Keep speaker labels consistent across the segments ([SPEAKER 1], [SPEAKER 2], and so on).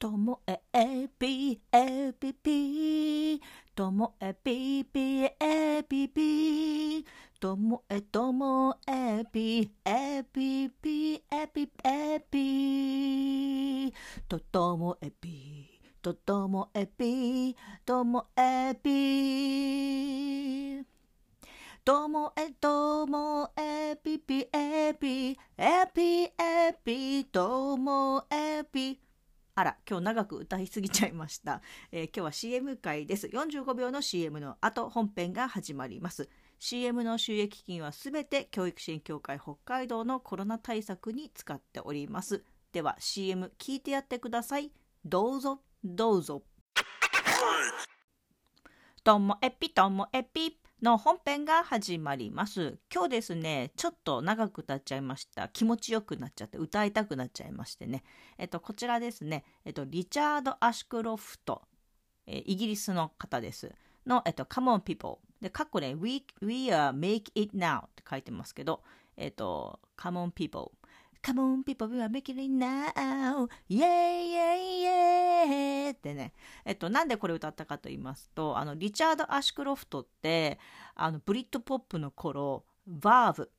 [SPEAKER 1] ともええぴえぴぴともえぴぴえぴぴともえともえぴえぴぴえぴえぴとともえぴとともえぴともえぴともえともえぴぴえぴえぴえぴともえぴあら、今日長く歌いすぎちゃいました。えー今日は CM 回です。45秒の CM の後、本編が始まります。CM の収益金はすべて教育支援協会北海道のコロナ対策に使っております。では CM 聞いてやってください。どうぞ、どうぞ。ともえぴともえぴの本編が始まります。今日ですね、ちょっと長く歌っちゃいました。気持ちよくなっちゃって、歌いたくなっちゃいましてね。えっと、こちらですね、えっと、リチャード・アシュクロフト、えーイギリスの方です。の、えっと、Come on people。で、かっこね、We, we are make it now って書いてますけど、えっと、Come on people。Come on people, we are making it now. Yeah, yeah, ってね。えっと、なんでこれ歌ったかと言いますと、あの、リチャード・アシュクロフトって、あの、ブリッドポップの頃、Verve っ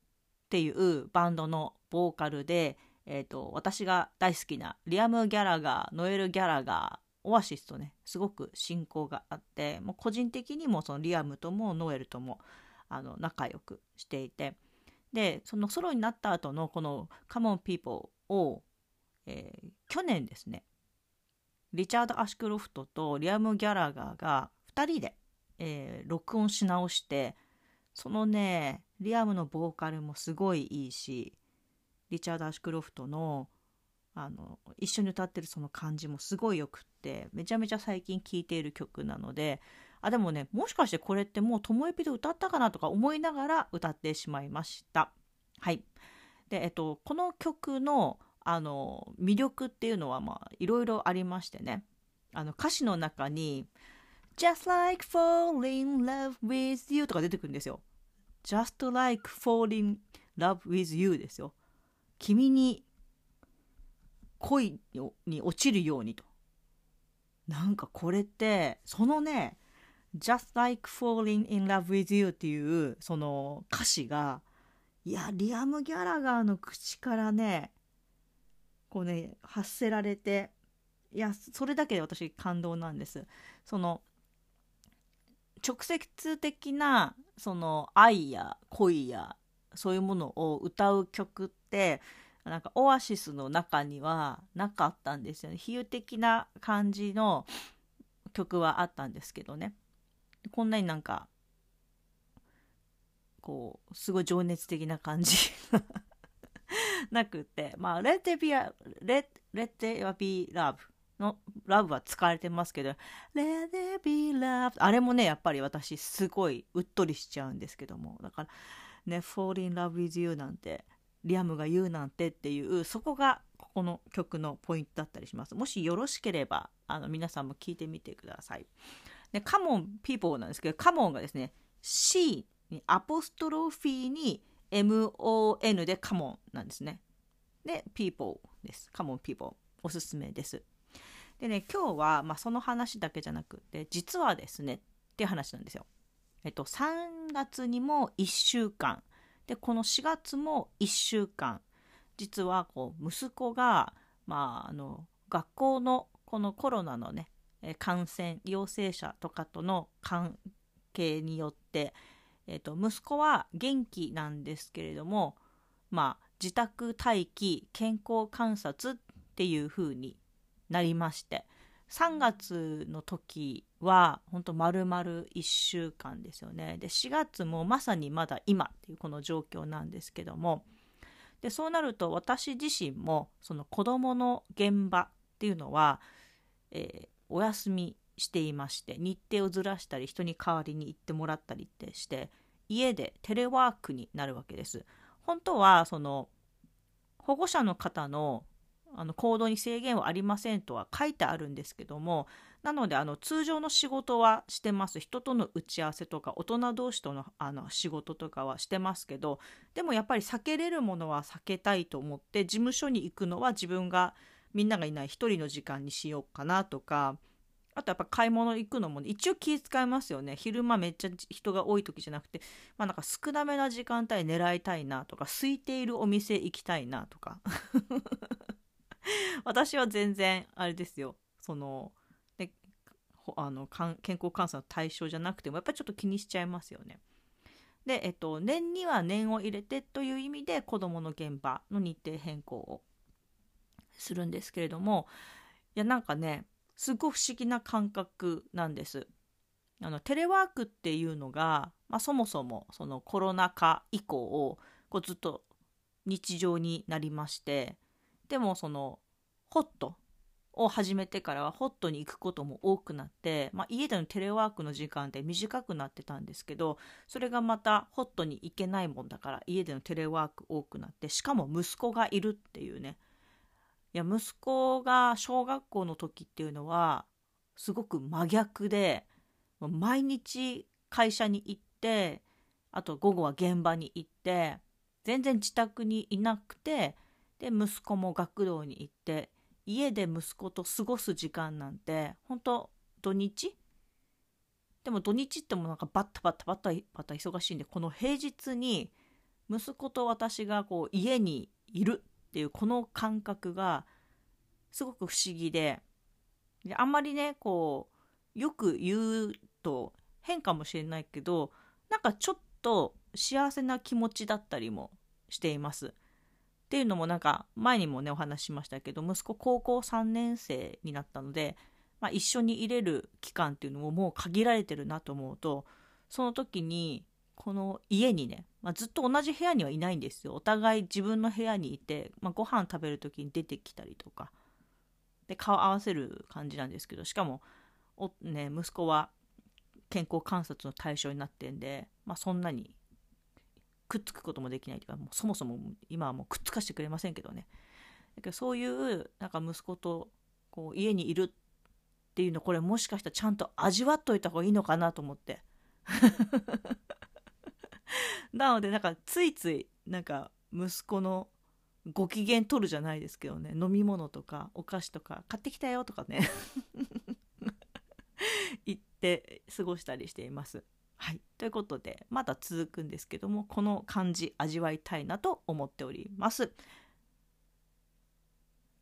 [SPEAKER 1] ていうバンドのボーカルで、えっと、私が大好きなリアム・ギャラガー、ノエル・ギャラガー、オアシスとね、すごく親交があって、もう個人的にもそのリアムともノエルともあの仲良くしていて、で、そのソロになった後のこの Come on People を、えー去年ですね、リチャード・アシュクロフトとリアム・ギャラガーが2人で、えー録音し直して、そのね、リアムのボーカルもすごいいいし、リチャード・アシュクロフトのあの一緒に歌ってるその感じもすごいよくってめちゃめちゃ最近聴いている曲なのであでもねもしかしてこれってもうともえぴで歌ったかなとか思いながら歌ってしまいました。はい。でえっとこの曲のあの魅力っていうのはまあいろいろありましてね。あの歌詞の中に Just like falling in love with you とか出てくるんですよ。Just like falling in love with you ですよ君に恋に落ちるようにと。なんかこれって、そのね、just like falling in love with you っていうその歌詞が、いや、リアム・ギャラガーの口からね、こうね、発せられて、いや、それだけで私感動なんです。その、直接的な、その愛や恋や、そういうものを歌う曲って、なんかオアシスの中にはなかったんですよね。比喩的な感じの曲はあったんですけどね。こんなになんか、こう、すごい情熱的な感じ なくて、まあ、Let It Be, a- Let, Let It Be Love の Love は使われてますけど、Let It Be Love あれもね、やっぱり私すごいうっとりしちゃうんですけども、だから、ね、Fall in Love with You なんて、リアムが言うなんてっていうそこがここの曲のポイントだったりします。もしよろしければあの皆さんも聞いてみてください。でカモン people なんですけどカモンがですね C にアポストロフィーに MON でカモンなんですね。で people です。カモン people おすすめです。でね今日は、まあ、その話だけじゃなくて実はですねっていう話なんですよ。えっと3月にも1週間。でこの4月も1週間。実はこう息子が、まあ、あの学校のこのコロナのね感染陽性者とかとの関係によって、えー、と息子は元気なんですけれども、まあ、自宅待機健康観察っていう風になりまして3月の時は本当丸々1週間ですよね。で4月もまさにまだ今っていうこの状況なんですけどもでそうなると私自身もその子どもの現場っていうのは、えーお休みしていまして日程をずらしたり人に代わりに行ってもらったりってして家でテレワークになるわけです。本当はその保護者の方のあの行動に制限はありませんとは書いてあるんですけどもなのであの通常の仕事はしてます。人との打ち合わせとか大人同士とのあの仕事とかはしてますけどでもやっぱり避けれるものは避けたいと思って事務所に行くのは自分がみんながいない一人の時間にしようかなとかあとやっぱ買い物行くのも、ね、一応気遣いますよね。昼間めっちゃ人が多い時じゃなくて、まあ、なんか少なめな時間帯狙いたいなとか空いているお店行きたいなとか。私は全然あれですよ。そのねあの健康観察の対象じゃなくてもやっぱりちょっと気にしちゃいますよね。で、えっと、年には年を入れてという意味で子どもの現場の日程変更をするんですけれどもいやなんかねすごい不思議な感覚なんです。あのテレワークっていうのが、まあ、そもそもそのコロナ禍以降こうずっと日常になりましてでもそのホットを始めてからはホットに行くことも多くなって、まあ、家でのテレワークの時間って短くなってたんですけどそれがまたホットに行けないもんだから家でのテレワーク多くなってしかも息子がいるっていうねいや息子が小学校の時っていうのはすごく真逆で毎日会社に行ってあと午後は現場に行って全然自宅にいなくてで息子も学童に行って家で息子と過ごす時間なんて本当土日？でも土日ってもなんかバッタバッタバッタバッタ忙しいんでこの平日に息子と私がこう家にいるっていうこの感覚がすごく不思議でであんまりねこうよく言うと変かもしれないけどなんかちょっと幸せな気持ちだったりもしています。っていうのもなんか前にもねお話ししましたけど息子高校3年生になったので、まあ、一緒に入れる期間っていうのももう限られてるなと思うとその時にこの家にね、まあ、ずっと同じ部屋にはいないんですよ。お互い自分の部屋にいて、まあ、ご飯食べる時に出てきたりとか。で顔合わせる感じなんですけどしかもお、ね、息子は健康観察の対象になってんで、まあ、そんなにくっつくこともできないというかもうそもそも今はもうくっつかしてくれませんけどね。だけどそういうなんか息子とこう家にいるっていうのこれもしかしたらちゃんと味わっといた方がいいのかなと思って。なのでなんかついついなんか息子のご機嫌取るじゃないですけどね飲み物とかお菓子とか買ってきたよとかね 言って過ごしたりしていますはい。ということで、まだ続くんですけども、この感じ味わいたいなと思っております。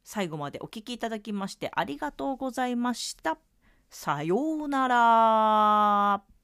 [SPEAKER 1] 最後までお聴きいただきましてありがとうございました。さようなら。